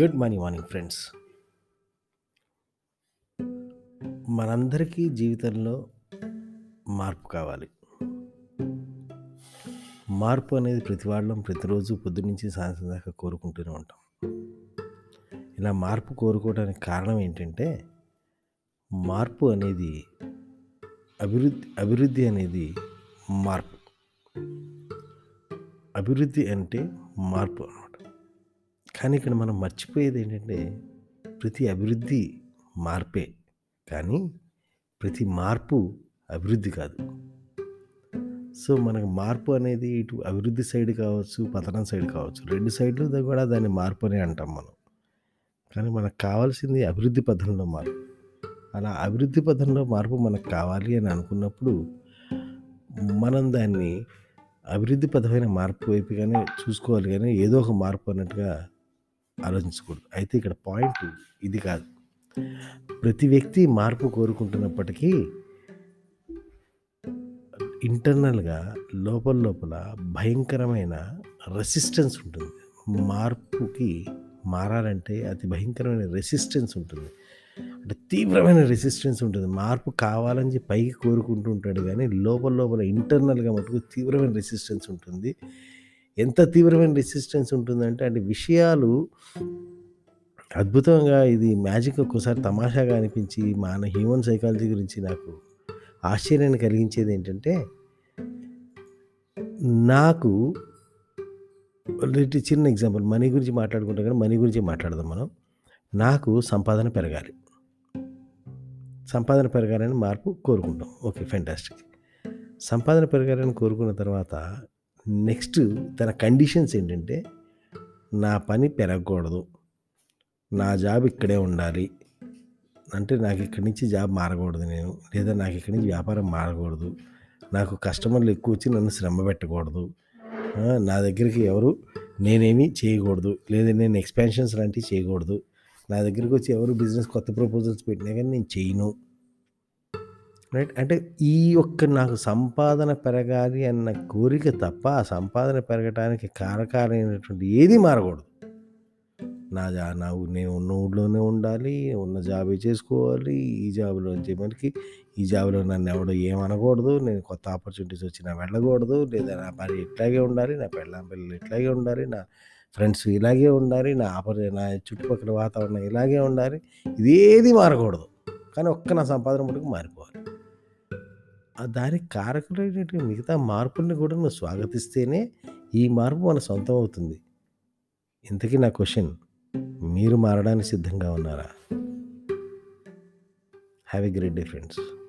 Good morning morning friends. మనందరికీ జీవితంలో మార్పు కావాలి. మార్పు అనేది ప్రతి వాళ్ళం ప్రతిరోజు పొద్దునుంచి సాయంత్రం దాకా కోరుకుంటూనే ఉంటాం. ఇలా మార్పు కోరుకోవడానికి కారణం ఏంటంటే మార్పు అనేది అభివృద్ధి అభివృద్ధి అనేది మార్పు. అభివృద్ధి అంటే మార్పు అనమాట కానీ ఇక్కడ మనం మర్చిపోయేది ఏంటంటే ప్రతి అభివృద్ధి మార్పే కానీ ప్రతి మార్పు అభివృద్ధి కాదు. సో మనకు మార్పు అనేది ఇటు అభివృద్ధి సైడ్ కావచ్చు పతనం సైడ్ కావచ్చు రెండు సైడ్లు కూడా దాన్ని మార్పు అని అంటాం మనం. కానీ మనకు కావాల్సింది అభివృద్ధి పథంలో మార్పు. అలా అభివృద్ధి పథంలో మార్పు మనకు కావాలి అని అనుకున్నప్పుడు మనం దాన్ని అభివృద్ధి పథమైన మార్పు వైపుగానే చూసుకోవాలి కానీ ఏదో ఒక మార్పు అన్నట్టుగా ఆలోచించకూడదు. అయితే ఇక్కడ పాయింట్ ఇది కాదు. ప్రతి వ్యక్తి మార్పు కోరుకుంటున్నప్పటికీ ఇంటర్నల్గా లోపల లోపల భయంకరమైన రెసిస్టెన్స్ ఉంటుంది. మార్పుకి మారాలంటే అతి భయంకరమైన రెసిస్టెన్స్ ఉంటుంది. అంటే తీవ్రమైన రెసిస్టెన్స్ ఉంటుంది. మార్పు కావాలని చెప్పి పైకి కోరుకుంటూ ఉంటాడు కానీ లోపల లోపల ఇంటర్నల్గా మటుకు తీవ్రమైన రెసిస్టెన్స్ ఉంటుంది. ఎంత తీవ్రమైన రెసిస్టెన్స్ ఉంటుందంటే అంటే విషయాలు అద్భుతంగా ఇది మ్యాజిక్ ఒక్కోసారి తమాషాగా అనిపించి మన హ్యూమన్ సైకాలజీ గురించి నాకు ఆశ్చర్యాన్ని కలిగించేది ఏంటంటే నాకు చిన్న ఎగ్జాంపుల్ మనీ గురించి మాట్లాడుకుంటాం కానీ మనీ గురించి మాట్లాడదాం మనం. నాకు సంపాదన పెరగాలి. సంపాదన పెరగాలని మార్పు కోరుకుంటాం. ఓకే ఫెంటాస్టిక్ సంపాదన పెరగాలని కోరుకున్న తర్వాత నెక్స్ట్ తన కండిషన్స్ ఏంటంటే నా పని పెరగకూడదు నా జాబ్ ఇక్కడే ఉండాలి. అంటే నాకు ఇక్కడి నుంచి జాబ్ మారకూడదు నేను లేదా నాకు ఇక్కడి నుంచి వ్యాపారం మారకూడదు నాకు కస్టమర్లు ఎక్కువ వచ్చి నన్ను శ్రమ పెట్టకూడదు నా దగ్గరికి ఎవరు నేనేమి చేయకూడదు లేదా నేను ఎక్స్పాన్షన్స్ లాంటివి చేయకూడదు నా దగ్గరికి వచ్చి ఎవరు బిజినెస్ కొత్త ప్రపోజల్స్ పెట్టినా కానీ నేను చేయను. రైట్? అంటే ఈ యొక్క నాకు సంపాదన పెరగాలి అన్న కోరిక తప్ప ఆ సంపాదన పెరగటానికి కారకాలైనటువంటి ఏది మారకూడదు. నా జా నా నేను ఉన్న ఊళ్ళోనే ఉండాలి ఉన్న జాబే చేసుకోవాలి ఈ జాబ్లో మనకి ఈ జాబ్లో నన్ను ఎవడో ఏమనకూడదు నేను కొత్త ఆపర్చునిటీస్ వచ్చినా వెళ్ళకూడదు లేదా నా పని ఇట్లాగే ఉండాలి నా పెళ్ళాం పిల్లలు ఇట్లాగే ఉండాలి నా ఫ్రెండ్స్ ఇలాగే ఉండాలి నా ఆపర్ నా చుట్టుపక్కల వాతావరణం ఇలాగే ఉండాలి ఇదేది మారకూడదు. కానీ ఒక్క నా సంపాదన మటుకు మారిపోవాలి. దానికి కారకులైనటువంటి మిగతా మార్పుల్ని కూడా నువ్వు స్వాగతిస్తేనే ఈ మార్పు మన సొంతం అవుతుంది. ఇంతకీ నా క్వశ్చన్ మీరు మారడానికి సిద్ధంగా ఉన్నారా? Have a great day friends.